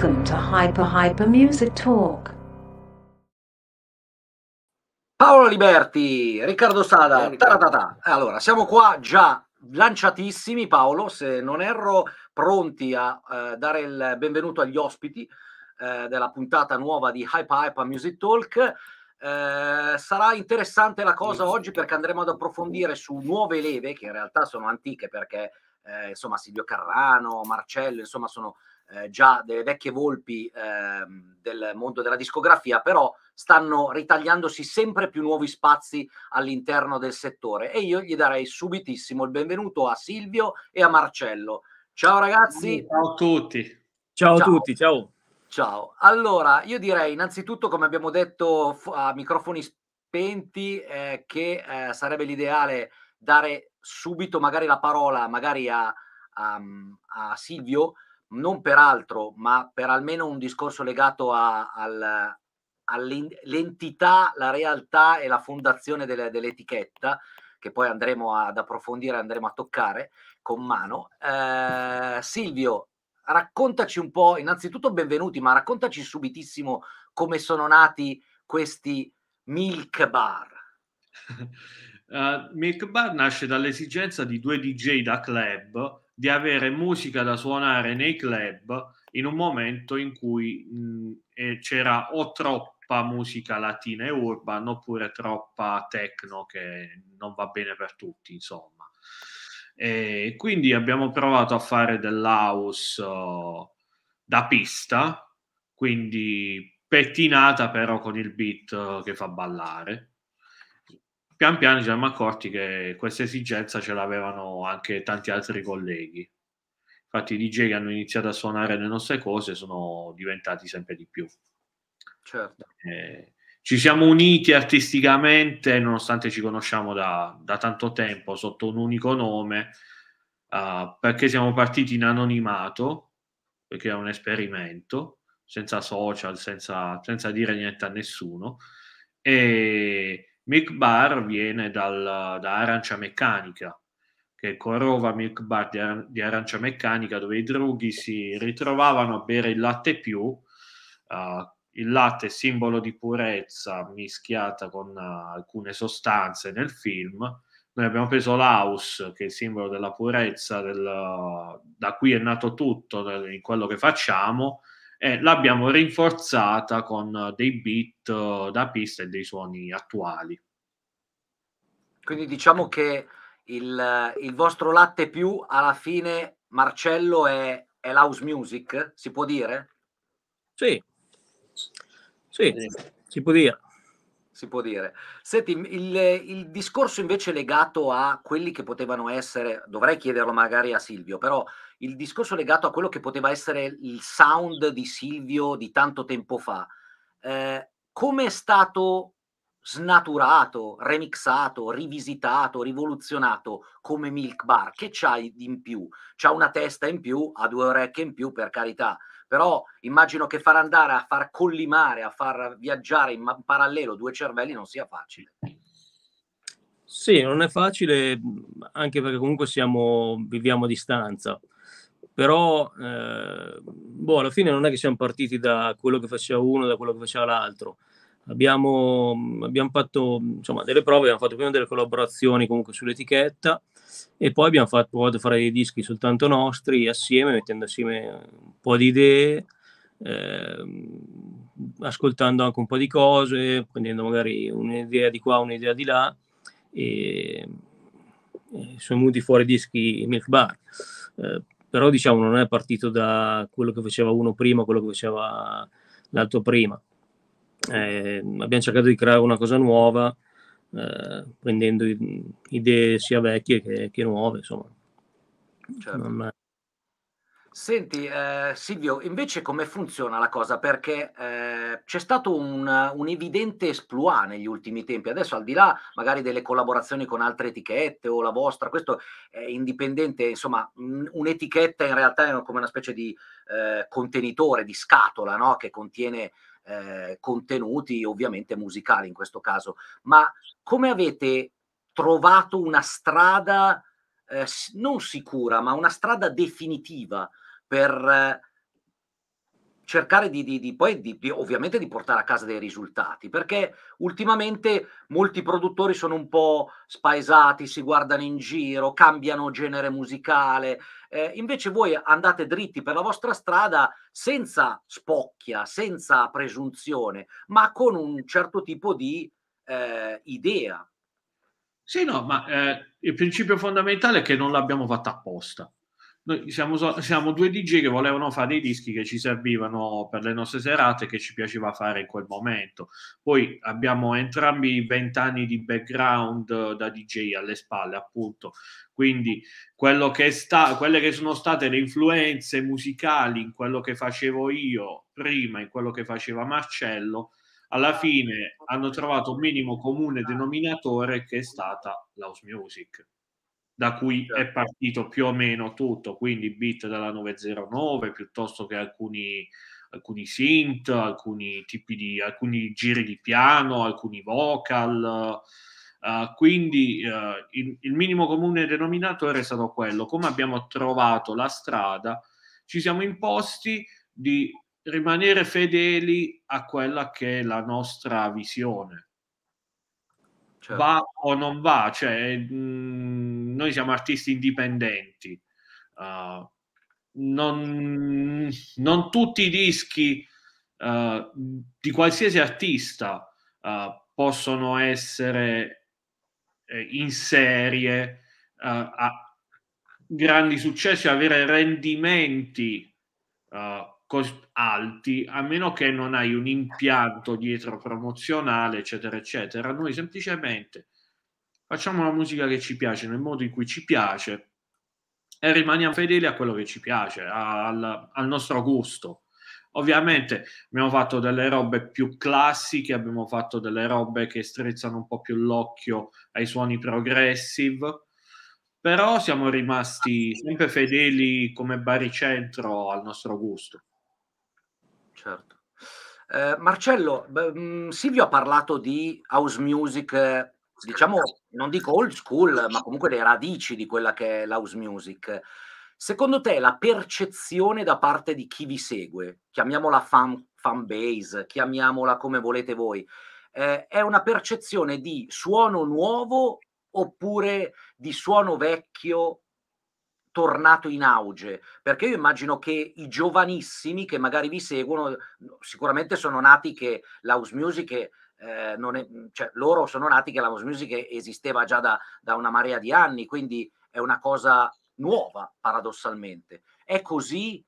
Welcome to Hyper Hyper Music Talk. Paolo Liberti, Riccardo Sada, taratata. Allora, siamo qua già lanciatissimi, Paolo, se non erro, pronti a eh, dare il benvenuto agli ospiti eh, della puntata nuova di Hyper Hyper Music Talk. Eh, sarà interessante la cosa oggi perché andremo ad approfondire su nuove leve che in realtà sono antiche perché eh, insomma Silvio Carrano, Marcello, insomma sono eh, già delle vecchie volpi eh, del mondo della discografia, però stanno ritagliandosi sempre più nuovi spazi all'interno del settore e io gli darei subitissimo il benvenuto a Silvio e a Marcello. Ciao ragazzi. Ciao a tutti. Ciao, ciao. a tutti, ciao. Ciao. Allora, io direi innanzitutto, come abbiamo detto a microfoni spenti, eh, che eh, sarebbe l'ideale dare subito magari la parola magari a, a, a Silvio non per altro, ma per almeno un discorso legato a, al, all'entità, la realtà e la fondazione delle, dell'etichetta, che poi andremo ad approfondire, andremo a toccare con mano. Eh, Silvio, raccontaci un po', innanzitutto benvenuti, ma raccontaci subitissimo come sono nati questi Milk Bar. Uh, Milk Bar nasce dall'esigenza di due DJ da club di avere musica da suonare nei club in un momento in cui mh, c'era o troppa musica latina e urban oppure troppa techno che non va bene per tutti, insomma. E quindi abbiamo provato a fare dell'house uh, da pista, quindi pettinata però con il beat uh, che fa ballare pian piano ci siamo accorti che questa esigenza ce l'avevano anche tanti altri colleghi. Infatti i DJ che hanno iniziato a suonare le nostre cose sono diventati sempre di più. Certo. Eh, ci siamo uniti artisticamente, nonostante ci conosciamo da, da tanto tempo sotto un unico nome, uh, perché siamo partiti in anonimato, perché era un esperimento, senza social, senza, senza dire niente a nessuno. E Milk Bar viene dal, da Arancia Meccanica, che corrova Milk Bar di, di, Arancia Meccanica, dove i drughi si ritrovavano a bere il latte più, uh, il latte simbolo di purezza mischiata con uh, alcune sostanze nel film. Noi abbiamo preso l'Aus, che è il simbolo della purezza, del, da cui è nato tutto in quello che facciamo, e l'abbiamo rinforzata con dei beat uh, da pista e dei suoni attuali. Quindi diciamo che il, il vostro latte più alla fine, Marcello, è, è l'house music, si può dire? Sì, sì, si può dire si può dire. Senti, il, il, discorso invece legato a quelli che potevano essere, dovrei chiederlo magari a Silvio, però il discorso legato a quello che poteva essere il sound di Silvio di tanto tempo fa, eh, come è stato snaturato, remixato, rivisitato, rivoluzionato come Milk Bar? Che c'hai in più? C'ha una testa in più, ha due orecchie in più, per carità, però immagino che far andare a far collimare, a far viaggiare in parallelo due cervelli non sia facile. Sì, non è facile, anche perché comunque siamo, viviamo a distanza. Però, eh, boh, alla fine non è che siamo partiti da quello che faceva uno, da quello che faceva l'altro. Abbiamo, abbiamo fatto insomma, delle prove, abbiamo fatto prima delle collaborazioni comunque sull'etichetta e poi abbiamo fatto, provato a fare dei dischi soltanto nostri assieme, mettendo assieme un po' di idee, eh, ascoltando anche un po' di cose, prendendo magari un'idea di qua, un'idea di là e, e sono venuti fuori dischi Milk Bar. Eh, però diciamo non è partito da quello che faceva uno prima, quello che faceva l'altro prima. Eh, abbiamo cercato di creare una cosa nuova eh, prendendo idee sia vecchie che, che nuove, insomma. Certo. Non... Senti, eh, Silvio, invece come funziona la cosa? Perché eh, c'è stato un, un, evidente esploit negli ultimi tempi. Adesso, al di là magari delle collaborazioni con altre etichette o la vostra, questo è indipendente, insomma, un'etichetta in realtà è come una specie di eh, contenitore, di scatola, no? che contiene eh, contenuti ovviamente musicali in questo caso, ma come avete trovato una strada eh, non sicura, ma una strada definitiva per eh, cercare di, di, di poi di, ovviamente di portare a casa dei risultati, perché ultimamente molti produttori sono un po' spaesati, si guardano in giro, cambiano genere musicale, eh, invece voi andate dritti per la vostra strada senza spocchia, senza presunzione, ma con un certo tipo di eh, idea. Sì, no, ma eh, il principio fondamentale è che non l'abbiamo fatta apposta noi siamo, siamo, due DJ che volevano fare dei dischi che ci servivano per le nostre serate che ci piaceva fare in quel momento. Poi abbiamo entrambi vent'anni di background da DJ alle spalle, appunto. Quindi che sta, quelle che sono state le influenze musicali in quello che facevo io prima, in quello che faceva Marcello, alla fine hanno trovato un minimo comune denominatore che è stata l'house music da cui è certo. partito più o meno tutto, quindi beat della 909 piuttosto che alcuni, alcuni synth, alcuni tipi di alcuni giri di piano, alcuni vocal. Uh, quindi uh, il, il, minimo comune denominatore è stato quello. Come abbiamo trovato la strada, ci siamo imposti di rimanere fedeli a quella che è la nostra visione certo. va o non va, cioè mh, mhmm, noi siamo artisti indipendenti. Uh, non, non, tutti i dischi uh, di qualsiasi artista uh, possono essere eh, in serie a grandi successi, avere rendimenti alti, a meno che non hai un impianto dietro promozionale, eccetera, eccetera. Noi semplicemente facciamo la musica che ci piace nel modo in cui ci piace e rimaniamo fedeli a quello che ci piace, al, al nostro gusto. Ovviamente abbiamo fatto delle robe più classiche, abbiamo fatto delle robe che strizzano un po' più l'occhio ai suoni progressive, però siamo rimasti sempre fedeli come baricentro al nostro gusto certo. Eh, Marcello, beh, mm, Silvio ha parlato di house music, diciamo, non dico old school, ma comunque le radici di quella che è l'house music. Secondo te la percezione da parte di chi vi segue, chiamiamola fan, fan base, chiamiamola come volete voi, eh, è una percezione di suono nuovo oppure di suono vecchio tornato in auge? Perché io immagino che i giovanissimi che magari vi seguono sicuramente sono nati che l'house music eh, non è, cioè, loro sono nati che la house music esisteva già da, da una marea di anni, quindi è una cosa nuova paradossalmente. È così?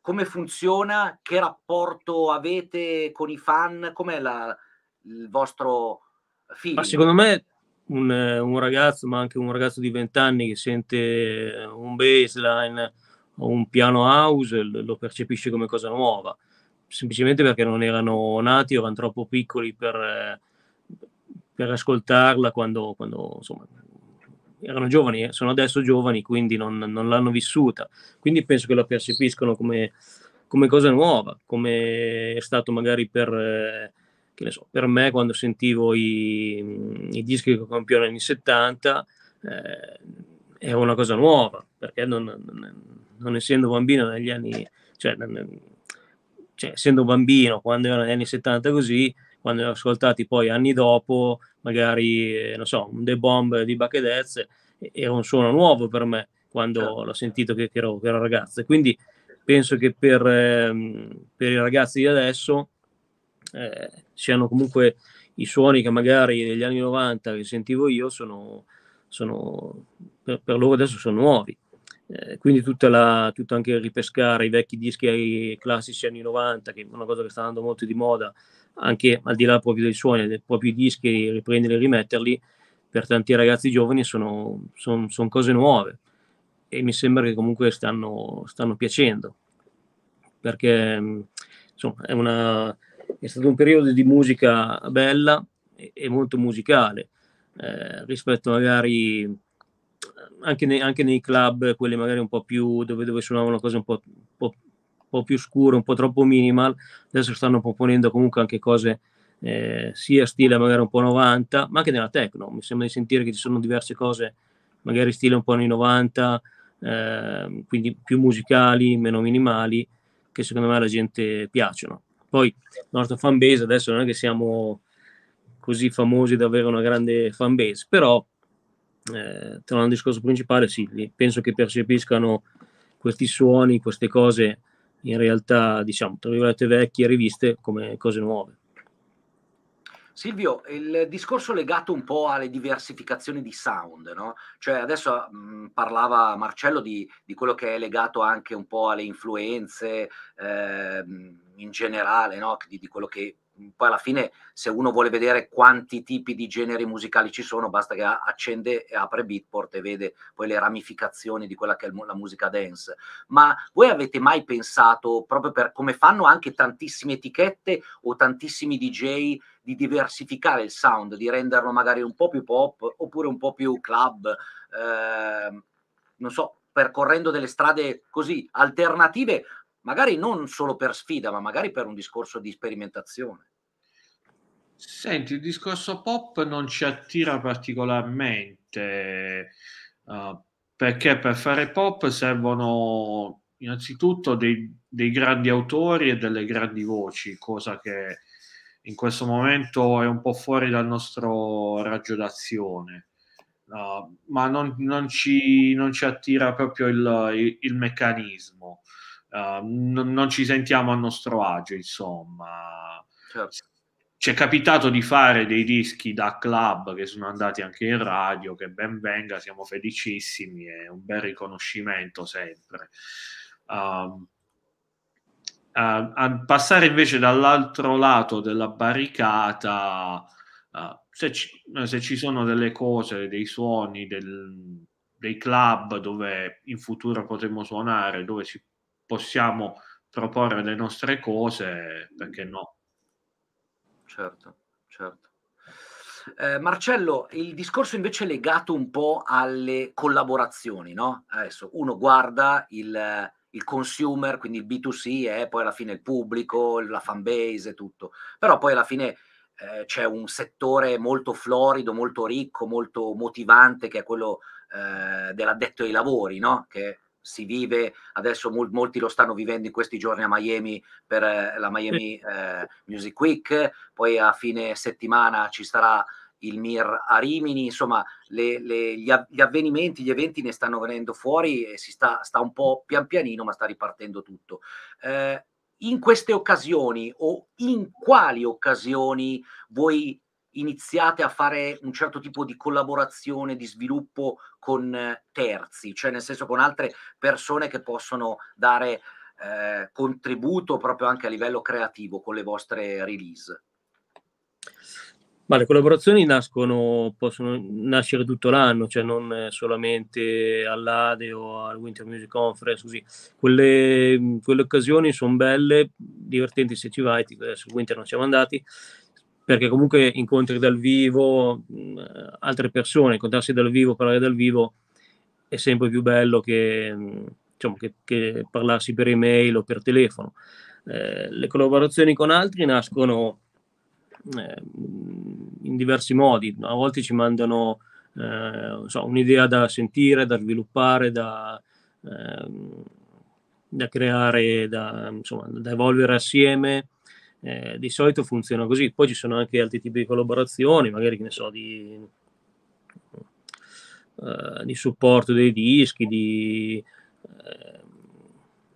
Come funziona? Che rapporto avete con i fan? Com'è la, il vostro film? Ma secondo me un, un, ragazzo, ma anche un ragazzo di 20 anni che sente un baseline o un piano house, lo percepisce come cosa nuova, semplicemente perché non erano nati erano troppo piccoli per, per ascoltarla quando, quando insomma, erano giovani, eh, sono adesso giovani, quindi non, non, l'hanno vissuta. Quindi penso che la percepiscono come, come cosa nuova, come è stato magari per... Che ne so, per me quando sentivo i, i dischi che campione negli anni 70 eh, è una cosa nuova, perché non, non, non, essendo bambino negli anni, cioè, cioè, essendo bambino quando erano negli anni 70 così, quando li ho ascoltati poi anni dopo, magari, eh, non so, un The Bomb di Bucketheads, era un suono nuovo per me quando certo. l'ho sentito che, che, ero, che ero ragazzo. Quindi penso che per, eh, per i ragazzi di adesso eh, siano comunque i suoni che magari negli anni 90 che sentivo io sono, sono per, per, loro adesso sono nuovi. Eh, quindi tutta la, tutto anche ripescare i vecchi dischi classici anni 90, che è una cosa che sta andando molto di moda, anche al di là proprio dei suoni, dei propri dischi, riprenderli e rimetterli, per tanti ragazzi giovani sono, sono, sono cose nuove e mi sembra che comunque stanno, stanno piacendo perché insomma è una, è stato un periodo di musica bella e, molto musicale, eh, rispetto magari anche nei, anche nei, club, quelli magari un po' più dove, dove suonavano cose un po', po', po', più scure, un po' troppo minimal, adesso stanno proponendo comunque anche cose eh, sia stile magari un po' 90, ma anche nella techno. Mi sembra di sentire che ci sono diverse cose, magari stile un po' anni 90, eh, quindi più musicali, meno minimali, che secondo me alla gente piacciono. Poi la nostra fan base adesso non è che siamo così famosi da avere una grande fan base, però eh, tornando al discorso principale, sì, penso che percepiscano questi suoni, queste cose in realtà, diciamo, tra virgolette vecchie riviste come cose nuove. Silvio, il discorso legato un po' alle diversificazioni di sound, no? Cioè adesso mh, parlava Marcello di, di, quello che è legato anche un po' alle influenze eh, in generale, no? Di, di quello che poi alla fine se uno vuole vedere quanti tipi di generi musicali ci sono, basta che accende e apre Beatport e vede poi le ramificazioni di quella che è la musica dance. Ma voi avete mai pensato, proprio per come fanno anche tantissime etichette o tantissimi DJ, di diversificare il sound, di renderlo magari un po' più pop oppure un po' più club, eh, non so, percorrendo delle strade così alternative magari non solo per sfida, ma magari per un discorso di sperimentazione. Senti, il discorso pop non ci attira particolarmente uh, perché per fare pop servono innanzitutto dei, dei, grandi autori e delle grandi voci, cosa che in questo momento è un po' fuori dal nostro raggio d'azione. Uh, ma non, non, ci, non, ci, attira proprio il, il, il meccanismo. Uh, non, non, ci sentiamo a nostro agio, insomma. Certo. Ci è capitato di fare dei dischi da club che sono andati anche in radio, che ben venga, siamo felicissimi, è un bel riconoscimento sempre. Uh, Uh, a passare invece dall'altro lato della barricata, uh, se, ci, se, ci, sono delle cose, dei suoni, del, dei club dove in futuro potremo suonare, dove si possiamo proporre le nostre cose, perché no? Certo, certo. Eh, Marcello, il discorso invece è legato un po' alle collaborazioni, no? Adesso uno guarda il, il consumer, quindi il B2C e poi alla fine il pubblico, la fan base e tutto. Però poi alla fine eh, c'è un settore molto florido, molto ricco, molto motivante che è quello eh, dell'addetto ai lavori, no? Che si vive, adesso mol, molti lo stanno vivendo in questi giorni a Miami per eh, la Miami eh, Music Week, poi a fine settimana ci sarà il Mir a Rimini, insomma le, le, gli, gli, avvenimenti, gli eventi ne stanno venendo fuori e si sta, sta un po' pian pianino ma sta ripartendo tutto. Eh, in queste occasioni o in quali occasioni voi iniziate a fare un certo tipo di collaborazione, di sviluppo con eh, terzi, cioè nel senso con altre persone che possono dare eh, contributo proprio anche a livello creativo con le vostre release? Ma le collaborazioni nascono, possono nascere tutto l'anno, cioè non solamente all'ADE o al Winter Music Conference, così. Quelle, quelle occasioni sono belle, divertenti se ci vai, adesso Winter non siamo andati, perché comunque incontri dal vivo mh, altre persone, incontrarsi dal vivo, parlare dal vivo è sempre più bello che, diciamo, che, che parlarsi per email o per telefono. Eh, le collaborazioni con altri nascono eh, in diversi modi, a volte ci mandano eh, so, un'idea da sentire, da sviluppare, da, ehm, da creare, da, insomma, da evolvere assieme eh, di solito funziona così. Poi ci sono anche altri tipi di collaborazioni, magari che ne so, di, uh, di supporto dei dischi, di uh,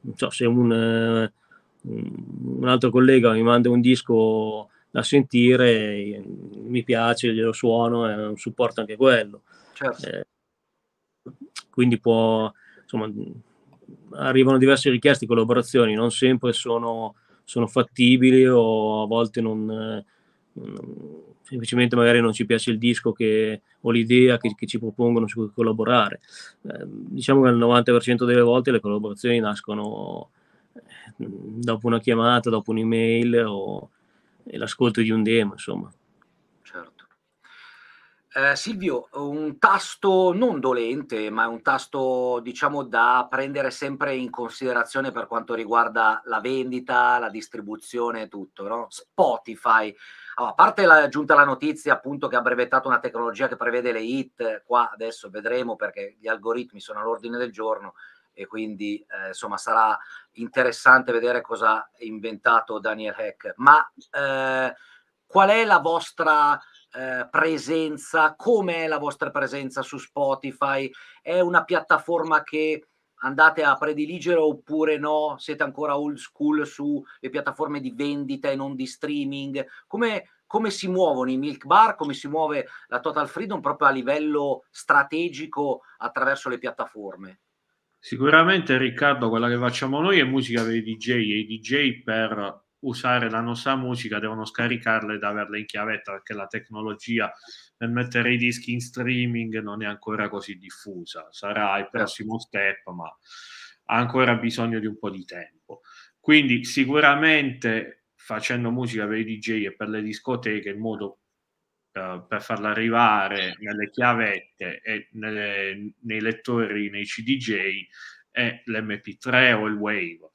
non so se un, uh, un altro collega mi manda un disco da sentire, mi piace, glielo suono, è un supporto anche quello. Certo. Eh, quindi può, insomma, arrivano diverse richieste di collaborazioni, non sempre sono sono fattibili o a volte non, non, semplicemente magari non ci piace il disco che, o l'idea che, che ci propongono su cui collaborare. Eh, diciamo che il 90% delle volte le collaborazioni nascono eh, dopo una chiamata, dopo un'email o l'ascolto di un demo, insomma. Eh, Silvio, un tasto non dolente, ma un tasto diciamo da prendere sempre in considerazione per quanto riguarda la vendita, la distribuzione e tutto, no? Spotify. Allora, a parte la, giunta la notizia appunto che ha brevettato una tecnologia che prevede le hit, qua adesso vedremo perché gli algoritmi sono all'ordine del giorno e quindi eh, insomma sarà interessante vedere cosa ha inventato Daniel Heck. Ma eh, qual è la vostra eh, presenza? Come è la vostra presenza su Spotify? È una piattaforma che andate a prediligere oppure no? Siete ancora old school sulle piattaforme di vendita e non di streaming? Come, come si muovono i milk bar? Come si muove la Total Freedom proprio a livello strategico attraverso le piattaforme? Sicuramente Riccardo, quella che facciamo noi è musica per i DJ e i DJ per usare la nostra musica devono scaricarla ed averla in chiavetta perché la tecnologia per mettere i dischi in streaming non è ancora così diffusa. Sarà il prossimo step, ma ha ancora bisogno di un po' di tempo. Quindi sicuramente facendo musica per i DJ e per le discoteche il modo uh, per farla arrivare nelle chiavette e nelle, nei lettori, nei CDJ è l'MP3 o il Wave.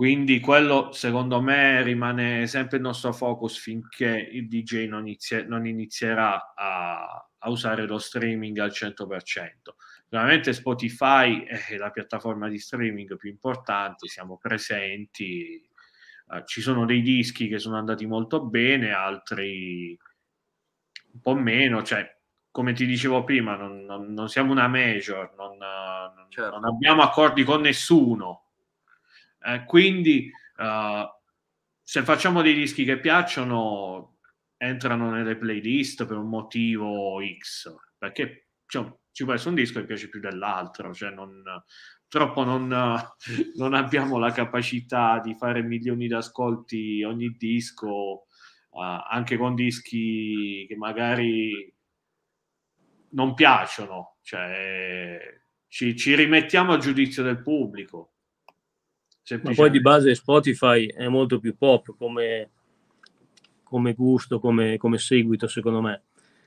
Quindi quello secondo me rimane sempre il nostro focus finché il DJ non, inizie, non inizierà a, a, usare lo streaming al 100%. Veramente Spotify è la piattaforma di streaming più importante, siamo presenti, uh, ci sono dei dischi che sono andati molto bene, altri un po' meno, cioè come ti dicevo prima, non, non, non siamo una major, non, certo. non, abbiamo accordi con nessuno. Eh, quindi uh, se facciamo dei dischi che piacciono, entrano nelle playlist per un motivo X, perché cioè, ci può essere un disco che piace più dell'altro, cioè non, purtroppo non, non abbiamo la capacità di fare milioni di ascolti ogni disco uh, anche con dischi che magari non piacciono, cioè ci, ci rimettiamo al giudizio del pubblico. Ma poi di base Spotify è molto più pop come, come gusto, come, come, seguito, secondo me.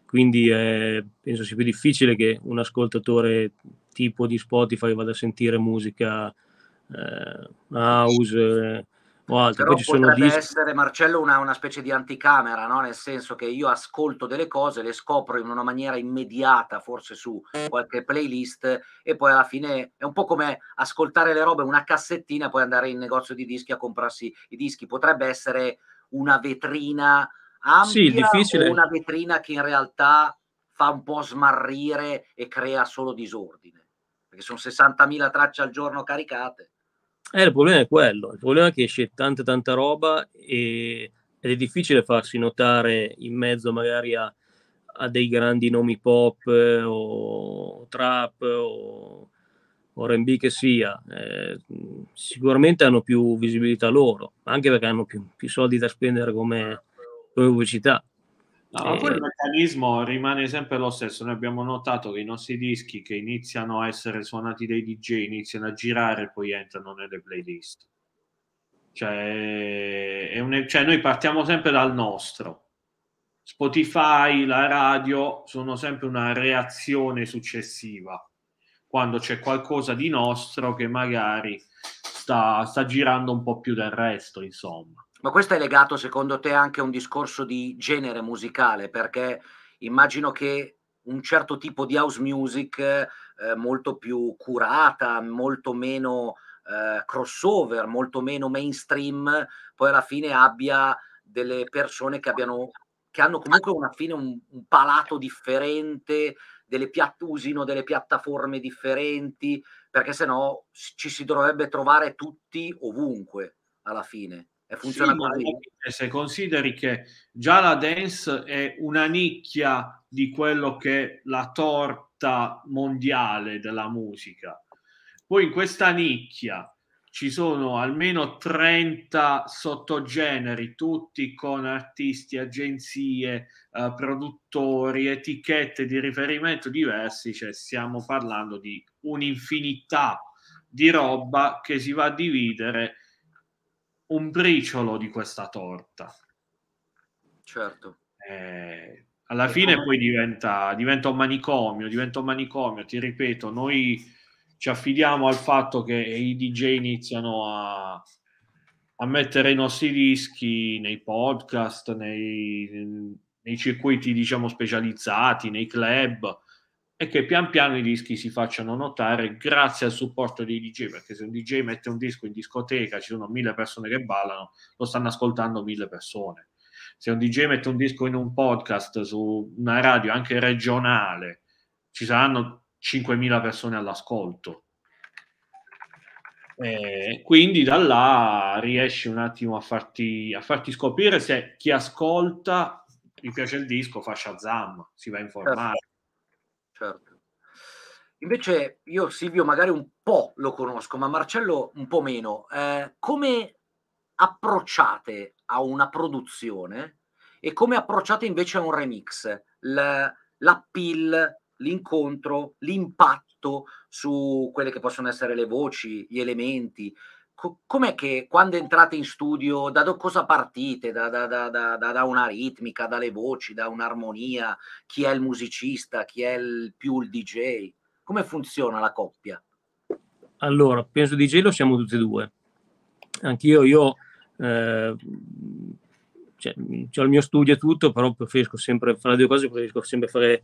Quindi eh, penso sia più difficile che un ascoltatore tipo di Spotify vada a sentire musica eh, house, eh, o altro. Però Poi ci sono dischi... essere, Marcello, una, una specie di anticamera, no? nel senso che io ascolto delle cose, le scopro in una maniera immediata, forse su qualche playlist, e poi alla fine è un po' come ascoltare le robe, una cassettina, e poi andare in negozio di dischi a comprarsi i dischi. Potrebbe essere una vetrina ampia sì, difficile. o una vetrina che in realtà fa un po' smarrire e crea solo disordine, perché sono 60.000 tracce al giorno caricate. Eh, il problema è quello, il problema è che esce tanta tanta roba e, ed è difficile farsi notare in mezzo magari a, a dei grandi nomi pop eh, o trap o, o R&B che sia. Eh, sicuramente hanno più visibilità loro, anche perché hanno più, più soldi da spendere come, come pubblicità. No, ma poi il meccanismo rimane sempre lo stesso. Noi abbiamo notato che i nostri dischi che iniziano a essere suonati dai DJ iniziano a girare e poi entrano nelle playlist. Cioè, un, cioè, noi partiamo sempre dal nostro. Spotify, la radio sono sempre una reazione successiva quando c'è qualcosa di nostro che magari sta, sta girando un po' più del resto, insomma. Ma questo è legato secondo te anche a un discorso di genere musicale? Perché immagino che un certo tipo di house music eh, molto più curata, molto meno eh, crossover, molto meno mainstream, poi alla fine abbia delle persone che, abbiano, che hanno comunque una fine un, un palato differente, delle piatt- usino delle piattaforme differenti, perché sennò ci si dovrebbe trovare tutti ovunque alla fine. E funziona sì, così. Se consideri che già la dance è una nicchia di quello che è la torta mondiale della musica. Poi in questa nicchia ci sono almeno 30 sottogeneri, tutti con artisti, agenzie, eh, produttori, etichette di riferimento diversi, cioè stiamo parlando di un'infinità di roba che si va a dividere un briciolo di questa torta. Certo. Eh, alla fine poi diventa, diventa, un manicomio, diventa un manicomio, ti ripeto, noi ci affidiamo al fatto che i DJ iniziano a, a mettere i nostri dischi nei podcast, nei, nei circuiti diciamo specializzati, nei club, e che pian piano i dischi si facciano notare grazie al supporto dei DJ, perché se un DJ mette un disco in discoteca, ci sono mille persone che ballano, lo stanno ascoltando mille persone. Se un DJ mette un disco in un podcast su una radio anche regionale, ci saranno 5.000 persone all'ascolto. E quindi da là riesci un attimo a farti, a farti scoprire se chi ascolta gli piace il disco, fa Shazam, si va a informare. Certo. Invece io Silvio magari un po' lo conosco, ma Marcello un po' meno. Eh, come approcciate a una produzione e come approcciate invece a un remix? L'appeal, l'incontro, l'impatto su quelle che possono essere le voci, gli elementi. Co- com'è che quando entrate in studio, da do- cosa partite? Da, da, da, da, una ritmica, dalle voci, da un'armonia? Chi è il musicista? Chi è il, più il DJ? Come funziona la coppia? Allora, penso DJ lo siamo tutti e due. Anch'io, io eh, cioè, ho il mio studio e tutto, però preferisco sempre fare due cose, preferisco sempre fare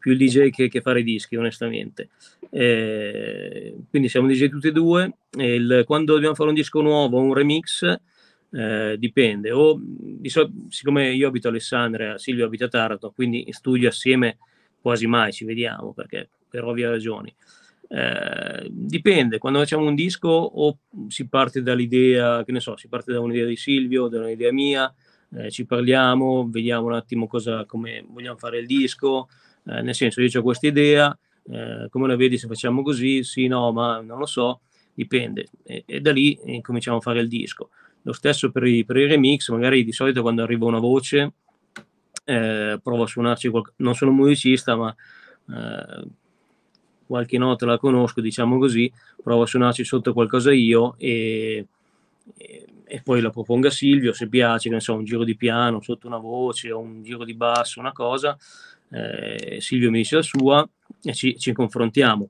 più il DJ che, che fare i dischi, onestamente. Eh, quindi siamo DJ tutti e due. E il, quando dobbiamo fare un disco nuovo un remix, eh, dipende. O, so, siccome io abito a Alessandria, Silvio abita a Taranto, quindi in studio assieme quasi mai ci vediamo, perché per ovvie ragioni. Eh, dipende, quando facciamo un disco o si parte dall'idea, che ne so, si parte da un'idea di Silvio, da un'idea mia, eh, ci parliamo, vediamo un attimo cosa, come vogliamo fare il disco, eh, nel senso io ho questa idea, eh, come la vedi se facciamo così? Sì, no, ma non lo so, dipende. E, e da lì cominciamo a fare il disco. Lo stesso per i, per i remix, magari di solito quando arriva una voce eh, provo a suonarci, qualche... non sono musicista, ma eh, qualche nota la conosco, diciamo così, provo a suonarci sotto qualcosa io e, e, e poi la propongo a Silvio se piace, che ne so, un giro di piano sotto una voce o un giro di basso, una cosa, eh, Silvio mi dice la sua e ci, ci confrontiamo.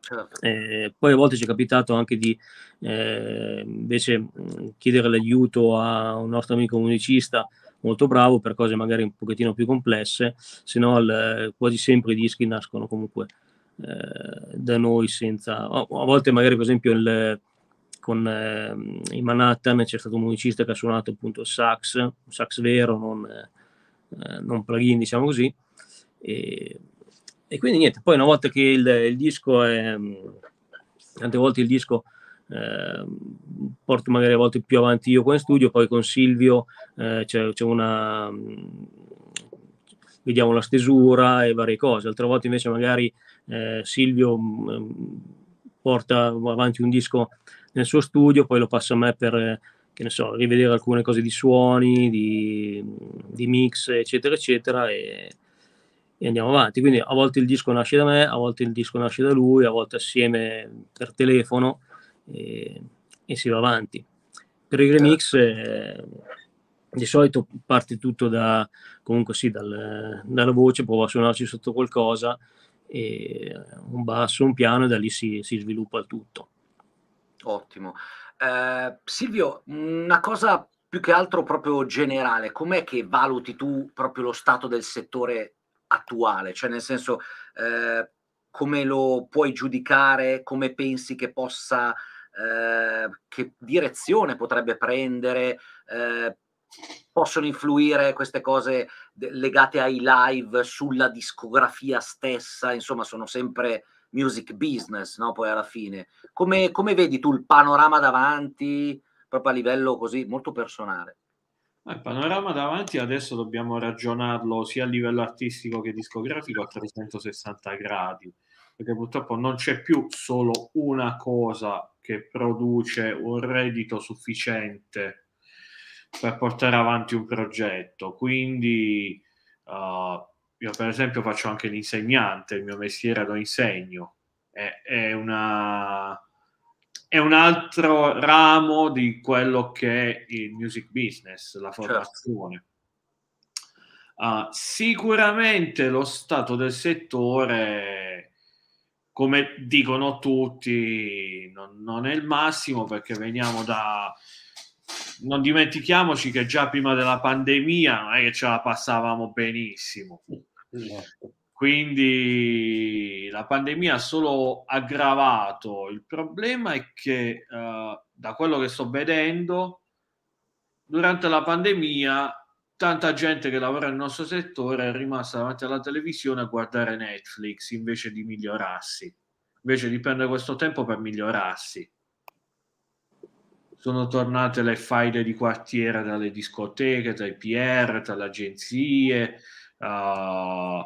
Certo. Eh, poi a volte ci è capitato anche di eh, invece chiedere l'aiuto a un nostro amico musicista molto bravo per cose magari un pochettino più complesse, se no il, quasi sempre i dischi nascono comunque eh, da noi senza... a volte magari per esempio il, con eh, in Manhattan c'è stato un musicista che ha suonato appunto il sax, un sax vero, non, eh, non plugin diciamo così, e, e, quindi niente, poi una volta che il, il disco è, tante volte il disco eh, porto magari a volte più avanti io qua in studio, poi con Silvio eh, c'è, c'è, una vediamo la stesura e varie cose, altre volte invece magari eh, Silvio mh, mm, porta avanti un disco nel suo studio, poi lo passa a me per che ne so, rivedere alcune cose di suoni, di, di mix, eccetera, eccetera, e, e andiamo avanti. Quindi a volte il disco nasce da me, a volte il disco nasce da lui, a volte assieme per telefono e, e si va avanti. Per i remix eh, di solito parte tutto da, comunque sì, dal, dalla voce, prova a suonarci sotto qualcosa, un basso, un piano e da lì si, si sviluppa il tutto. Ottimo. Eh, Silvio, una cosa più che altro proprio generale, com'è che valuti tu proprio lo stato del settore attuale, cioè nel senso eh, come lo puoi giudicare, come pensi che possa, eh, che direzione potrebbe prendere, eh, possono influire queste cose legate ai live sulla discografia stessa, insomma sono sempre music business, no? Poi alla fine, come, come vedi tu il panorama davanti, proprio a livello così molto personale? Il panorama davanti adesso dobbiamo ragionarlo sia a livello artistico che discografico a 360 gradi, perché purtroppo non c'è più solo una cosa che produce un reddito sufficiente per portare avanti un progetto. Quindi uh, io per esempio faccio anche l'insegnante, il mio mestiere lo insegno, è, è una è un altro ramo di quello che è il music business, la certo. formazione. Certo. Uh, sicuramente lo stato del settore, come dicono tutti, non, non, è il massimo perché veniamo da... Non dimentichiamoci che già prima della pandemia non è che ce la passavamo benissimo. Quindi la pandemia ha solo aggravato il problema è che uh, da quello che sto vedendo durante la pandemia tanta gente che lavora nel nostro settore è rimasta davanti alla televisione a guardare Netflix invece di migliorarsi, invece di prendere questo tempo per migliorarsi. Sono tornate le faide di quartiere dalle discoteche, dai PR, dalle agenzie, uh,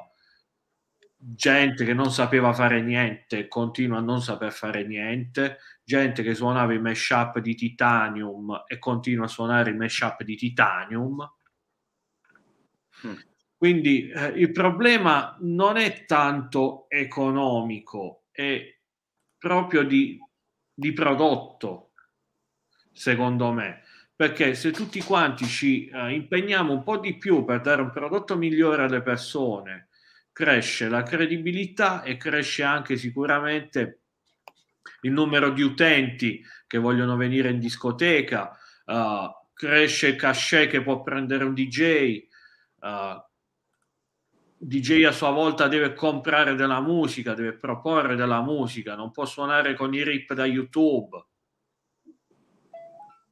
gente che non sapeva fare niente continua a non saper fare niente, gente che suonava i mashup di Titanium e continua a suonare i mashup di Titanium Mm. Quindi eh, il problema non è tanto economico, è proprio di, di prodotto, secondo me. Perché se tutti quanti ci eh, impegniamo un po' di più per dare un prodotto migliore alle persone, cresce la credibilità e cresce anche sicuramente il numero di utenti che vogliono venire in discoteca, uh, cresce il cachet che può prendere un DJ, uh, eh, DJ a sua volta deve comprare della musica, deve proporre della musica, non può suonare con i rip da YouTube.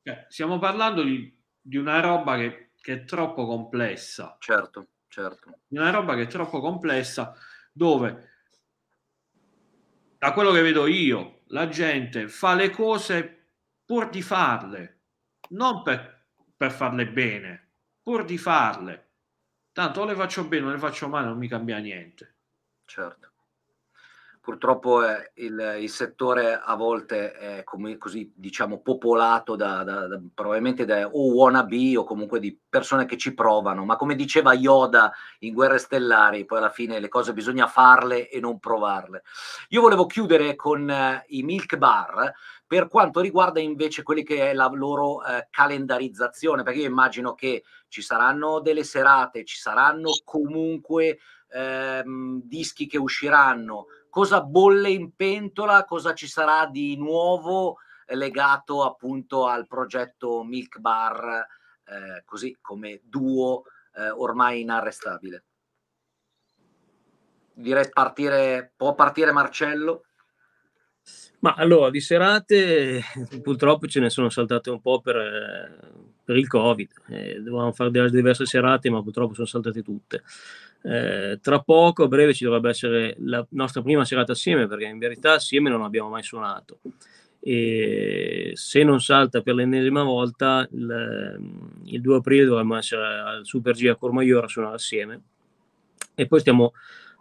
Cioè, stiamo parlando di, di una roba che, che, è troppo complessa. Certo, certo. Una roba che è troppo complessa dove, da quello che vedo io, la gente fa le cose pur di farle, non per, per farle bene, pur di farle Tanto o le faccio bene o le faccio male, non mi cambia niente. Certo. Purtroppo eh, il, il, settore a volte è come, così, diciamo, popolato da, da, da, probabilmente da o wannabe o comunque di persone che ci provano, ma come diceva Yoda in Guerre Stellari, poi alla fine le cose bisogna farle e non provarle. Io volevo chiudere con eh, i Milk Bar, per quanto riguarda invece quelli che è la loro eh, calendarizzazione, perché io immagino che ci saranno delle serate, ci saranno comunque ehm, dischi che usciranno, cosa bolle in pentola, cosa ci sarà di nuovo eh, legato appunto al progetto Milk Bar, eh, così come duo eh, ormai inarrestabile. Direi partire, può partire Marcello? Ma allora, di serate purtroppo ce ne sono saltate un po' per, per il Covid. Eh, dovevamo fare diverse serate, ma purtroppo sono saltate tutte. Eh, tra poco, a breve, ci dovrebbe essere la nostra prima serata assieme, perché in verità assieme non abbiamo mai suonato. E se non salta per l'ennesima volta, il, il 2 aprile dovremmo essere al Super G a Cormaiora a suonare assieme. E poi stiamo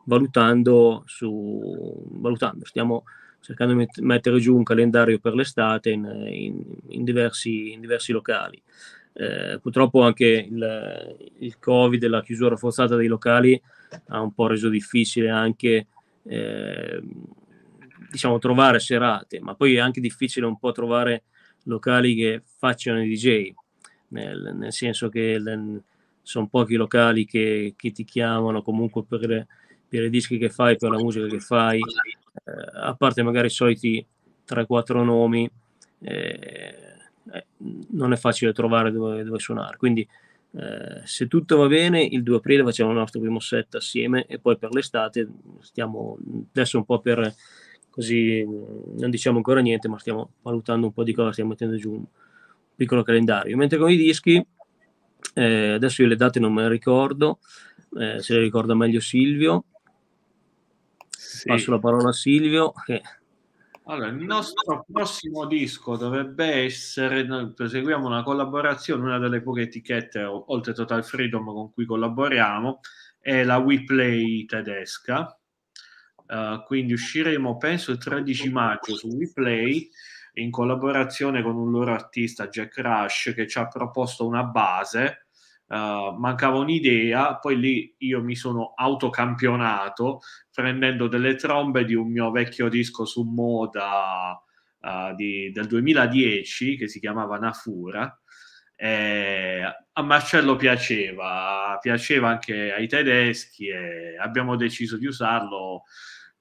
valutando su valutando, stiamo cercando di mettere giù un calendario per l'estate in, in, in, diversi, in diversi, locali. Eh, purtroppo anche il, il, Covid e la chiusura forzata dei locali ha un po' reso difficile anche eh, diciamo, trovare serate, ma poi è anche difficile un po' trovare locali che facciano i DJ, nel, nel senso che sono pochi locali che, che, ti chiamano comunque per, per i dischi che fai, per la musica che fai, eh, a parte magari i soliti 3-4 nomi, eh, eh, non è facile trovare dove, dove suonare. Quindi eh, se tutto va bene, il 2 aprile facciamo il nostro primo set assieme e poi per l'estate stiamo adesso un po' per così non diciamo ancora niente, ma stiamo valutando un po' di cosa, stiamo mettendo giù un piccolo calendario. Mentre con i dischi, eh, adesso io le date non me le ricordo, eh, se le ricorda meglio Silvio, sì. Passo la parola a Silvio. Che... Allora, il nostro prossimo disco dovrebbe essere, proseguiamo una collaborazione, una delle poche etichette, oltre Total Freedom, con cui collaboriamo, è la WePlay tedesca. Uh, quindi usciremo, penso, il 13 maggio su WePlay in collaborazione con un loro artista, Jack Rush, che ci ha proposto una base Uh, mancava un'idea, poi lì io mi sono autocampionato prendendo delle trombe di un mio vecchio disco su moda uh, di, del 2010 che si chiamava Nafura. E a Marcello piaceva, piaceva anche ai tedeschi e abbiamo deciso di usarlo.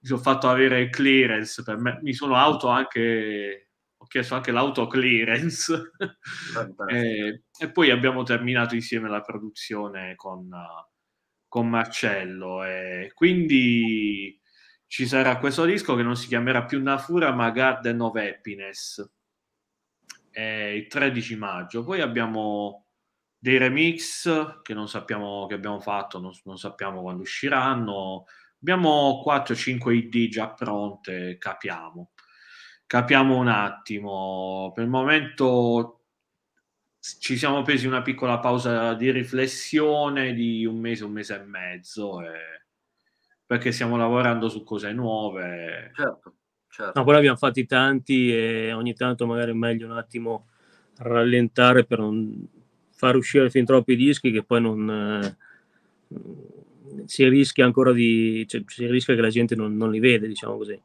Mi sono fatto avere clearance per me, mi sono auto anche ho chiesto anche l'autoclearance. E, e, poi abbiamo terminato insieme la produzione con, uh, con Marcello e quindi ci sarà questo disco che non si chiamerà più Nafura ma Garden of Happiness. Il 13 maggio. Poi abbiamo dei remix che non sappiamo che abbiamo fatto non, non sappiamo quando usciranno. Abbiamo 4-5 id già pronte capiamo capiamo un attimo per il momento ci siamo presi una piccola pausa di riflessione di un mese, un mese e mezzo, e... perché stiamo lavorando su cose nuove. Certo, certo. No, poi abbiamo fatti tanti e ogni tanto magari è meglio un attimo rallentare per non far uscire fin troppi dischi che poi non... Eh, si rischia ancora di... Cioè, si rischia che la gente non, non li vede, diciamo così.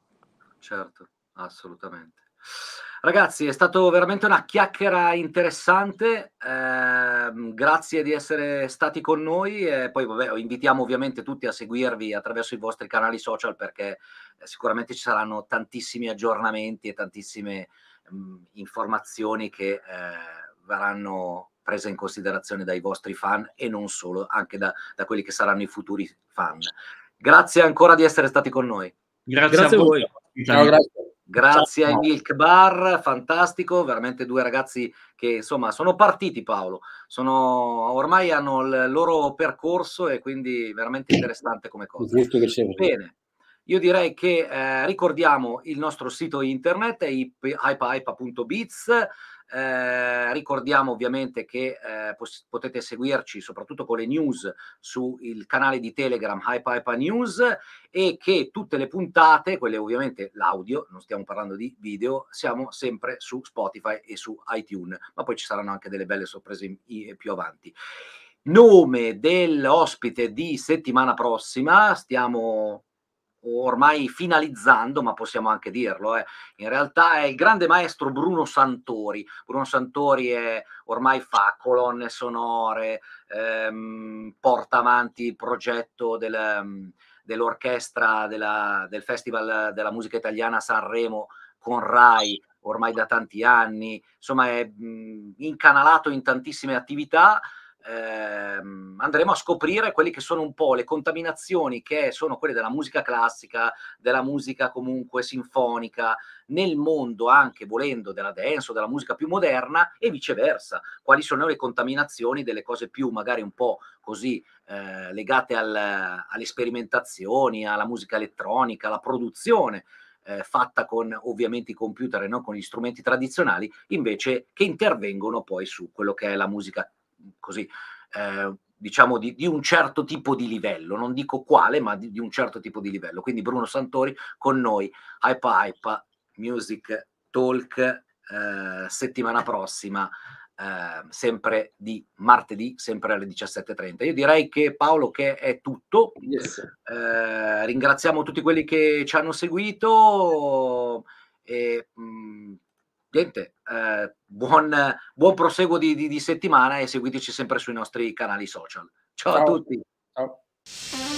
Certo, assolutamente. Ragazzi, è stato veramente una chiacchiera interessante. Eh, grazie di essere stati con noi. E poi, vabbè, invitiamo ovviamente tutti a seguirvi attraverso i vostri canali social perché eh, sicuramente ci saranno tantissimi aggiornamenti e tantissime mh, informazioni che eh, verranno prese in considerazione dai vostri fan e non solo, anche da, da, quelli che saranno i futuri fan. Grazie ancora di essere stati con noi. Grazie, grazie a voi. Ciao, grazie. Grazie ai Milk Bar, fantastico, veramente due ragazzi che insomma sono partiti Paolo, sono, ormai hanno il loro percorso e quindi veramente interessante come cosa. Bene, io direi che eh, ricordiamo il nostro sito internet, hypehype.biz, eh, ricordiamo ovviamente che eh, potete seguirci soprattutto con le news sul canale di Telegram Hype Hype News e che tutte le puntate, quelle ovviamente l'audio, non stiamo parlando di video, siamo sempre su Spotify e su iTunes, ma poi ci saranno anche delle belle sorprese più avanti. Nome dell'ospite di settimana prossima, stiamo ormai finalizzando, ma possiamo anche dirlo, eh. in realtà è il grande maestro Bruno Santori. Bruno Santori è, ormai fa colonne sonore, ehm, porta avanti il progetto del, dell'orchestra della, del Festival della Musica Italiana a Sanremo con Rai ormai da tanti anni, insomma è mh, incanalato in tantissime attività ehm, andremo a scoprire quelle che sono un po' le contaminazioni che sono quelle della musica classica, della musica comunque sinfonica, nel mondo anche volendo della dance o della musica più moderna e viceversa, quali sono le contaminazioni delle cose più magari un po' così eh, legate al, alle sperimentazioni, alla musica elettronica, alla produzione. Eh, fatta con ovviamente i computer e non con gli strumenti tradizionali, invece che intervengono poi su quello che è la musica così, eh, diciamo di, di, un certo tipo di livello, non dico quale, ma di, di, un certo tipo di livello. Quindi Bruno Santori con noi, Hype Hype, Music Talk, eh, settimana prossima. Eh, sempre di martedì, sempre alle 17.30. Io direi che Paolo che è tutto. Yes. Eh, ringraziamo tutti quelli che ci hanno seguito. E, mh, mm, niente, eh, buon, buon, proseguo di, di, di, settimana e seguiteci sempre sui nostri canali social. Ciao, Ciao. a tutti. Ciao.